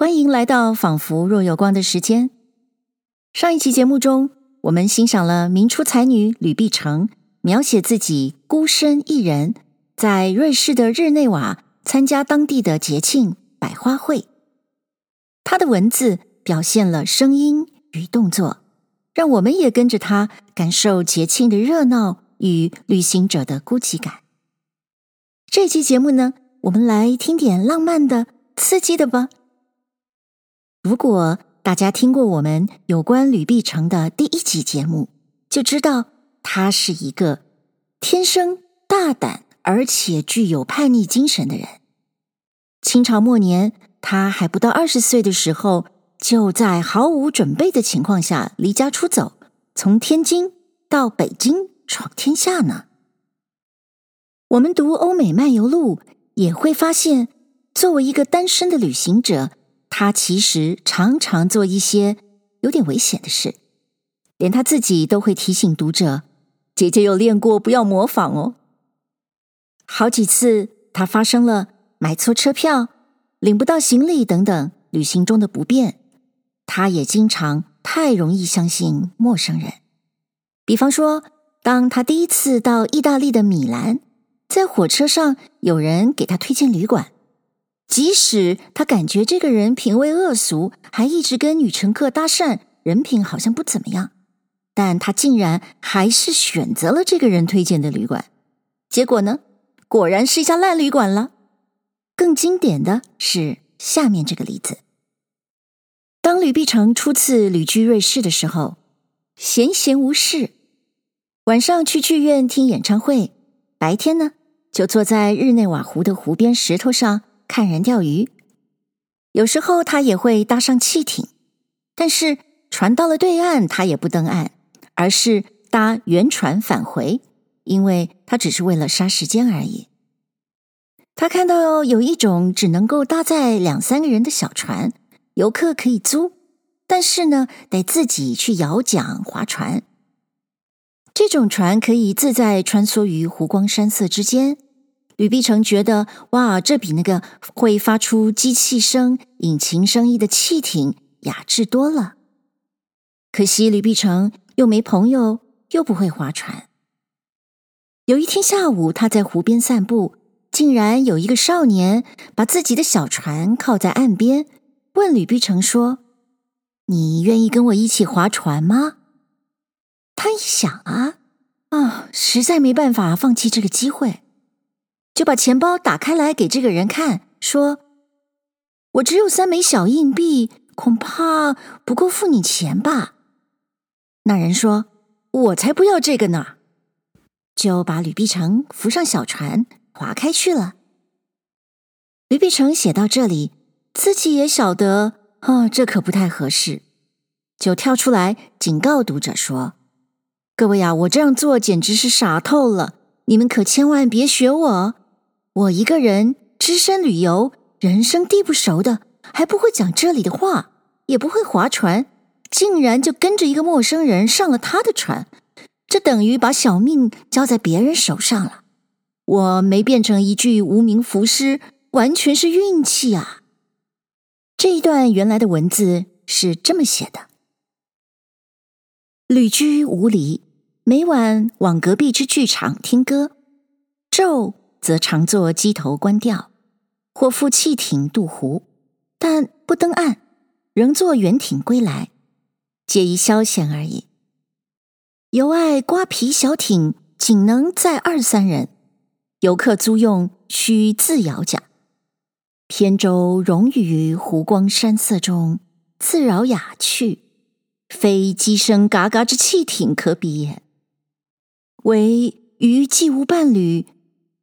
欢迎来到仿佛若有光的时间。上一期节目中，我们欣赏了明初才女吕碧城描写自己孤身一人在瑞士的日内瓦参加当地的节庆百花会。她的文字表现了声音与动作，让我们也跟着她感受节庆的热闹与旅行者的孤寂感。这期节目呢，我们来听点浪漫的、刺激的吧。如果大家听过我们有关吕碧城的第一集节目，就知道他是一个天生大胆而且具有叛逆精神的人。清朝末年，他还不到二十岁的时候，就在毫无准备的情况下离家出走，从天津到北京闯天下呢。我们读欧美漫游录也会发现，作为一个单身的旅行者。他其实常常做一些有点危险的事，连他自己都会提醒读者：“姐姐有练过，不要模仿哦。”好几次，他发生了买错车票、领不到行李等等旅行中的不便。他也经常太容易相信陌生人。比方说，当他第一次到意大利的米兰，在火车上有人给他推荐旅馆。即使他感觉这个人品味恶俗，还一直跟女乘客搭讪，人品好像不怎么样，但他竟然还是选择了这个人推荐的旅馆。结果呢，果然是一家烂旅馆了。更经典的是下面这个例子：当吕碧城初次旅居瑞士的时候，闲闲无事，晚上去剧院听演唱会，白天呢就坐在日内瓦湖的湖边石头上。看人钓鱼，有时候他也会搭上汽艇，但是船到了对岸，他也不登岸，而是搭圆船返回，因为他只是为了杀时间而已。他看到有一种只能够搭载两三个人的小船，游客可以租，但是呢，得自己去摇桨划船。这种船可以自在穿梭于湖光山色之间。吕碧城觉得，哇，这比那个会发出机器声、引擎声音的汽艇雅致多了。可惜吕碧城又没朋友，又不会划船。有一天下午，他在湖边散步，竟然有一个少年把自己的小船靠在岸边，问吕碧城说：“你愿意跟我一起划船吗？”他一想啊，啊，实在没办法放弃这个机会。就把钱包打开来给这个人看，说：“我只有三枚小硬币，恐怕不够付你钱吧。”那人说：“我才不要这个呢！”就把吕碧城扶上小船，划开去了。吕碧城写到这里，自己也晓得，哦，这可不太合适，就跳出来警告读者说：“各位呀，我这样做简直是傻透了，你们可千万别学我。”我一个人只身旅游，人生地不熟的，还不会讲这里的话，也不会划船，竟然就跟着一个陌生人上了他的船，这等于把小命交在别人手上了。我没变成一具无名浮尸，完全是运气啊！这一段原来的文字是这么写的：旅居无离，每晚往隔壁之剧场听歌，昼。则常坐机头观钓，或赴汽艇渡湖，但不登岸，仍坐圆艇归来，借以消遣而已。尤爱瓜皮小艇，仅能载二三人，游客租用需自摇桨。扁舟融于湖光山色中，自饶雅趣，非机声嘎嘎之汽艇可比也。唯余既无伴侣。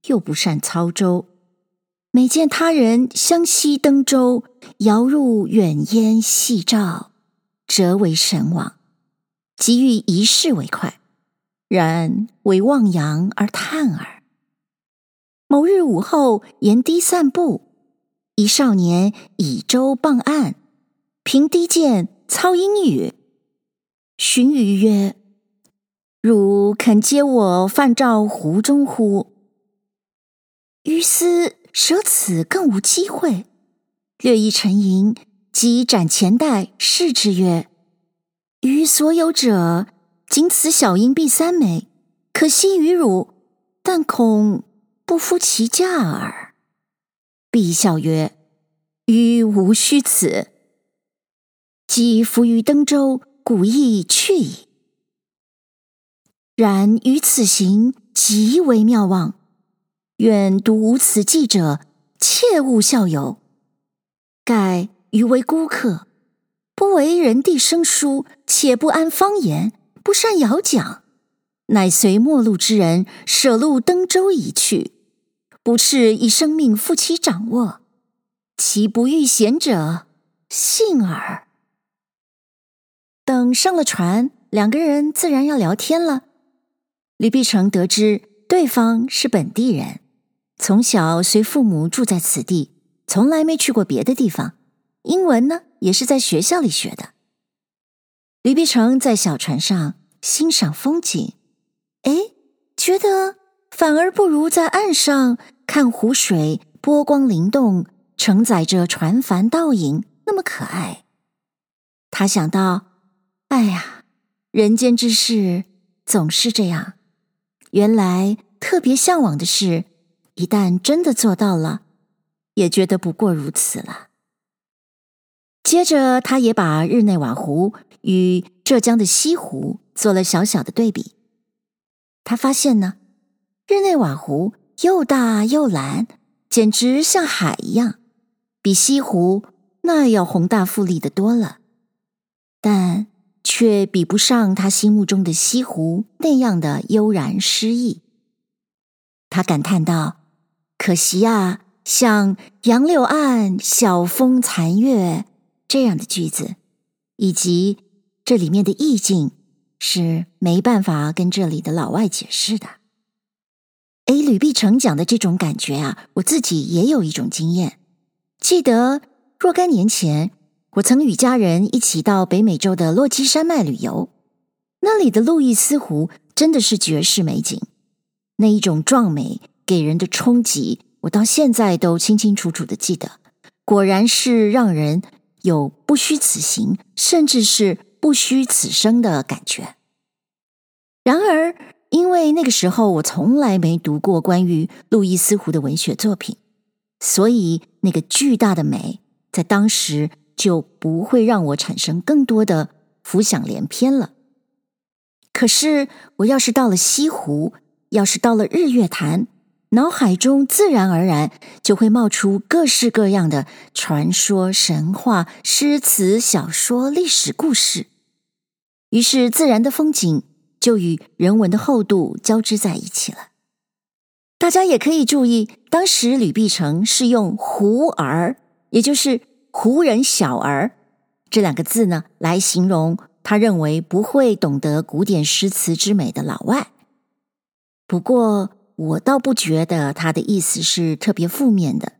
又不善操舟，每见他人相携登舟，遥入远烟细照，则为神往，即欲一试为快，然为望洋而叹耳。某日午后沿堤散步，一少年倚舟傍岸，凭低见操英语，询余曰：“汝肯接我泛照湖中乎？”于斯舍此更无机会，略一沉吟，即展前袋，视之曰：“于所有者，仅此小银币三枚，可惜于汝，但恐不敷其价耳。”必笑曰：“于无须此。”既浮于登舟，故意去矣。然于此行极为妙望，愿读无此记者，切勿效尤。盖余为孤客，不为人地生疏，且不谙方言，不善遥讲，乃随陌路之人舍路登舟已去，不啻以生命负其掌握，其不遇险者，幸耳。等上了船，两个人自然要聊天了。李碧城得知对方是本地人，从小随父母住在此地，从来没去过别的地方。英文呢，也是在学校里学的。吕碧城在小船上欣赏风景，哎，觉得反而不如在岸上看湖水波光灵动，承载着船帆倒影那么可爱。他想到。哎呀，人间之事总是这样。原来特别向往的事，一旦真的做到了，也觉得不过如此了。接着，他也把日内瓦湖与浙江的西湖做了小小的对比。他发现呢，日内瓦湖又大又蓝，简直像海一样，比西湖那要宏大富丽的多了。但却比不上他心目中的西湖那样的悠然诗意。他感叹道：“可惜啊，像‘杨柳岸，晓风残月’这样的句子，以及这里面的意境，是没办法跟这里的老外解释的。”哎，吕碧城讲的这种感觉啊，我自己也有一种经验。记得若干年前。我曾与家人一起到北美洲的落基山脉旅游，那里的路易斯湖真的是绝世美景，那一种壮美给人的冲击，我到现在都清清楚楚的记得。果然是让人有不虚此行，甚至是不虚此生的感觉。然而，因为那个时候我从来没读过关于路易斯湖的文学作品，所以那个巨大的美在当时。就不会让我产生更多的浮想联翩了。可是，我要是到了西湖，要是到了日月潭，脑海中自然而然就会冒出各式各样的传说、神话、诗词、小说、历史故事。于是，自然的风景就与人文的厚度交织在一起了。大家也可以注意，当时吕碧城是用“胡儿”，也就是。胡人小儿这两个字呢，来形容他认为不会懂得古典诗词之美的老外。不过，我倒不觉得他的意思是特别负面的。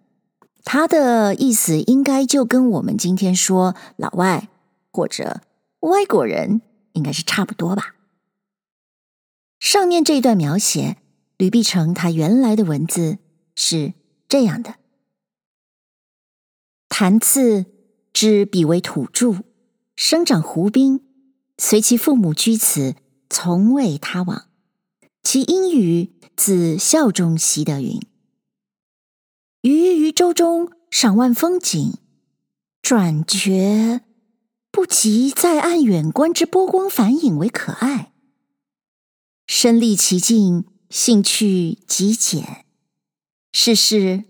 他的意思应该就跟我们今天说老外或者外国人应该是差不多吧。上面这一段描写，吕碧城他原来的文字是这样的。谭次之彼为土著，生长湖滨，随其父母居此，从未他往。其英语自校中习得云：“于于舟中赏万风景，转觉不及在岸远观之波光繁影为可爱。身历其境，兴趣极简。世事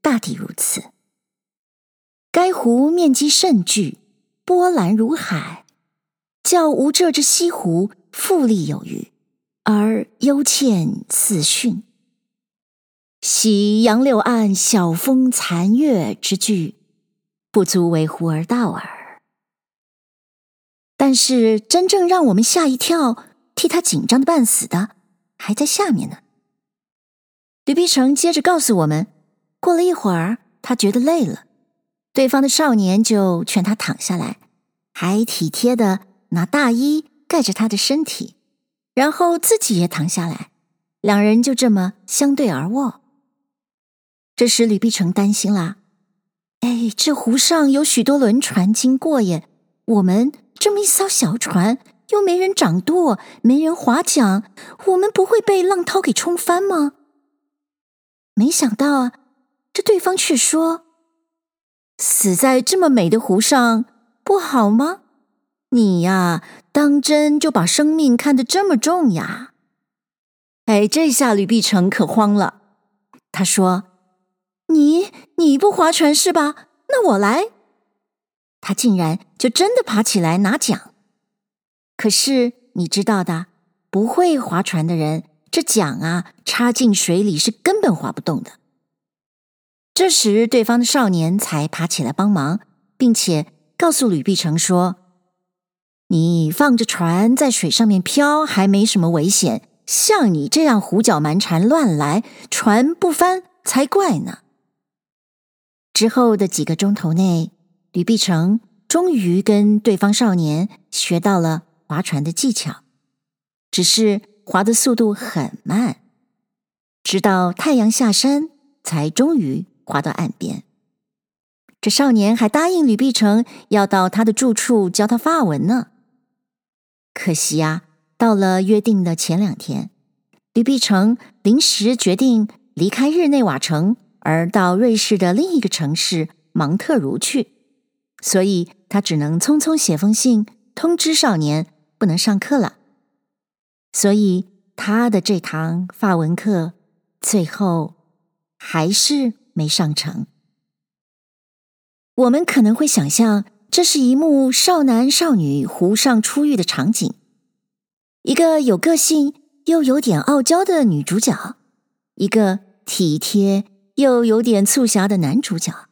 大抵如此。”该湖面积甚巨，波澜如海，较吾这之西湖富丽有余，而幽倩似逊。喜杨柳岸，晓风残月之句，不足为湖儿道耳。但是真正让我们吓一跳、替他紧张的半死的，还在下面呢。吕碧城接着告诉我们，过了一会儿，他觉得累了。对方的少年就劝他躺下来，还体贴的拿大衣盖着他的身体，然后自己也躺下来，两人就这么相对而卧。这时吕碧城担心啦，哎，这湖上有许多轮船经过耶，我们这么一艘小船，又没人掌舵，没人划桨，我们不会被浪涛给冲翻吗？没想到啊，这对方却说：“死在这么美的湖上，不好吗？你呀，当真就把生命看得这么重呀？”哎，这下吕碧城可慌了。他说：“你你不划船是吧？那我来。”他竟然就真的爬起来拿桨。可是你知道的，不会划船的人。这桨啊，插进水里是根本划不动的。这时，对方的少年才爬起来帮忙，并且告诉吕碧城说：“你放着船在水上面漂，还没什么危险。像你这样胡搅蛮缠乱来，船不翻才怪呢。”之后的几个钟头内，吕碧城终于跟对方少年学到了划船的技巧，只是。划的速度很慢，直到太阳下山，才终于划到岸边。这少年还答应吕碧城要到他的住处教他法文呢。可惜呀，到了约定的前两天，吕碧城临时决定离开日内瓦城，而到瑞士的另一个城市芒特茹去，所以他只能匆匆写封信通知少年不能上课了。所以，他的这堂法文课最后还是没上成。我们可能会想象，这是一幕少男少女湖上初遇的场景，一个有个性又有点傲娇的女主角，一个体贴又有点促狭的男主角，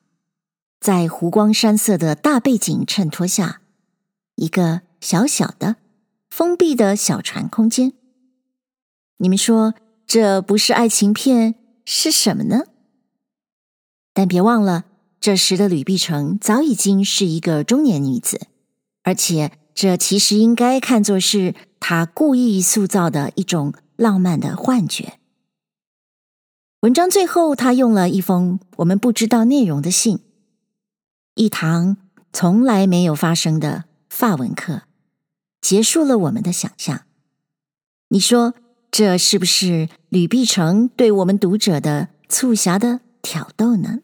在湖光山色的大背景衬托下，一个小小的。封闭的小船空间，你们说这不是爱情片是什么呢？但别忘了，这时的吕碧城早已经是一个中年女子，而且这其实应该看作是她故意塑造的一种浪漫的幻觉。文章最后，他用了一封我们不知道内容的信，一堂从来没有发生的法文课。结束了我们的想象，你说这是不是吕碧城对我们读者的促狭的挑逗呢？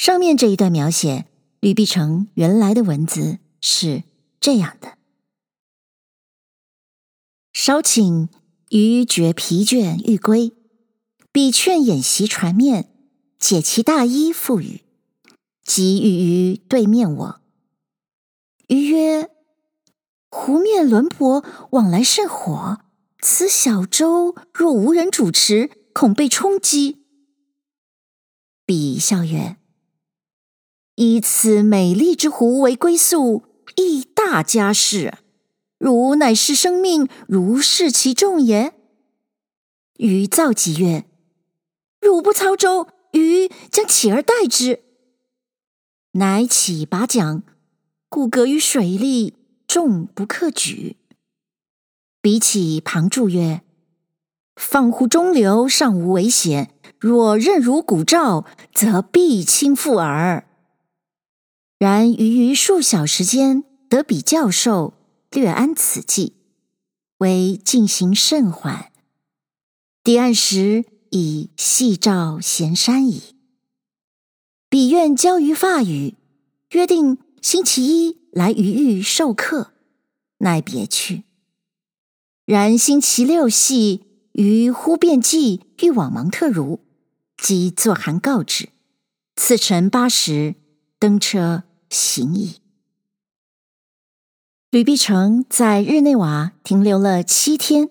上面这一段描写吕碧城原来的文字是这样的：稍顷余觉疲倦欲归，彼劝演习船面，解其大衣复语，即欲于对面我。余曰。湖面轮舶往来甚火，此小舟若无人主持，恐被冲击。彼笑曰：“以此美丽之湖为归宿，亦大家事。汝乃是生命如视其重也。”余躁急曰：“汝不操舟，余将起而代之。”乃起拔桨，固搁于水里。重不可举。彼起旁助曰：“放乎中流，尚无危险；若任如鼓棹，则必倾覆耳。”然余于数小时间，得彼教授略安此计，惟进行甚缓。抵岸时，已夕照咸山矣。彼愿教于法语，约定星期一。来余域授课，乃别去。然星期六夕，余忽便寄欲往芒特茹，即作函告知。次晨八时登车行矣。吕碧城在日内瓦停留了七天，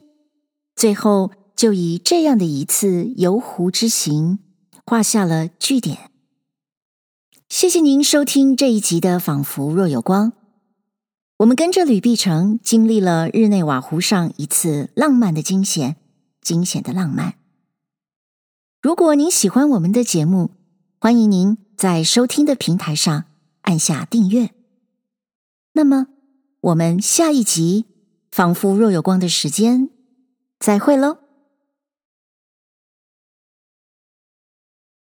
最后就以这样的一次游湖之行画下了句点。谢谢您收听这一集的《仿佛若有光》。我们跟着吕碧城经历了日内瓦湖上一次浪漫的惊险，惊险的浪漫。如果您喜欢我们的节目，欢迎您在收听的平台上按下订阅。那么，我们下一集《仿佛若有光》的时间再会喽。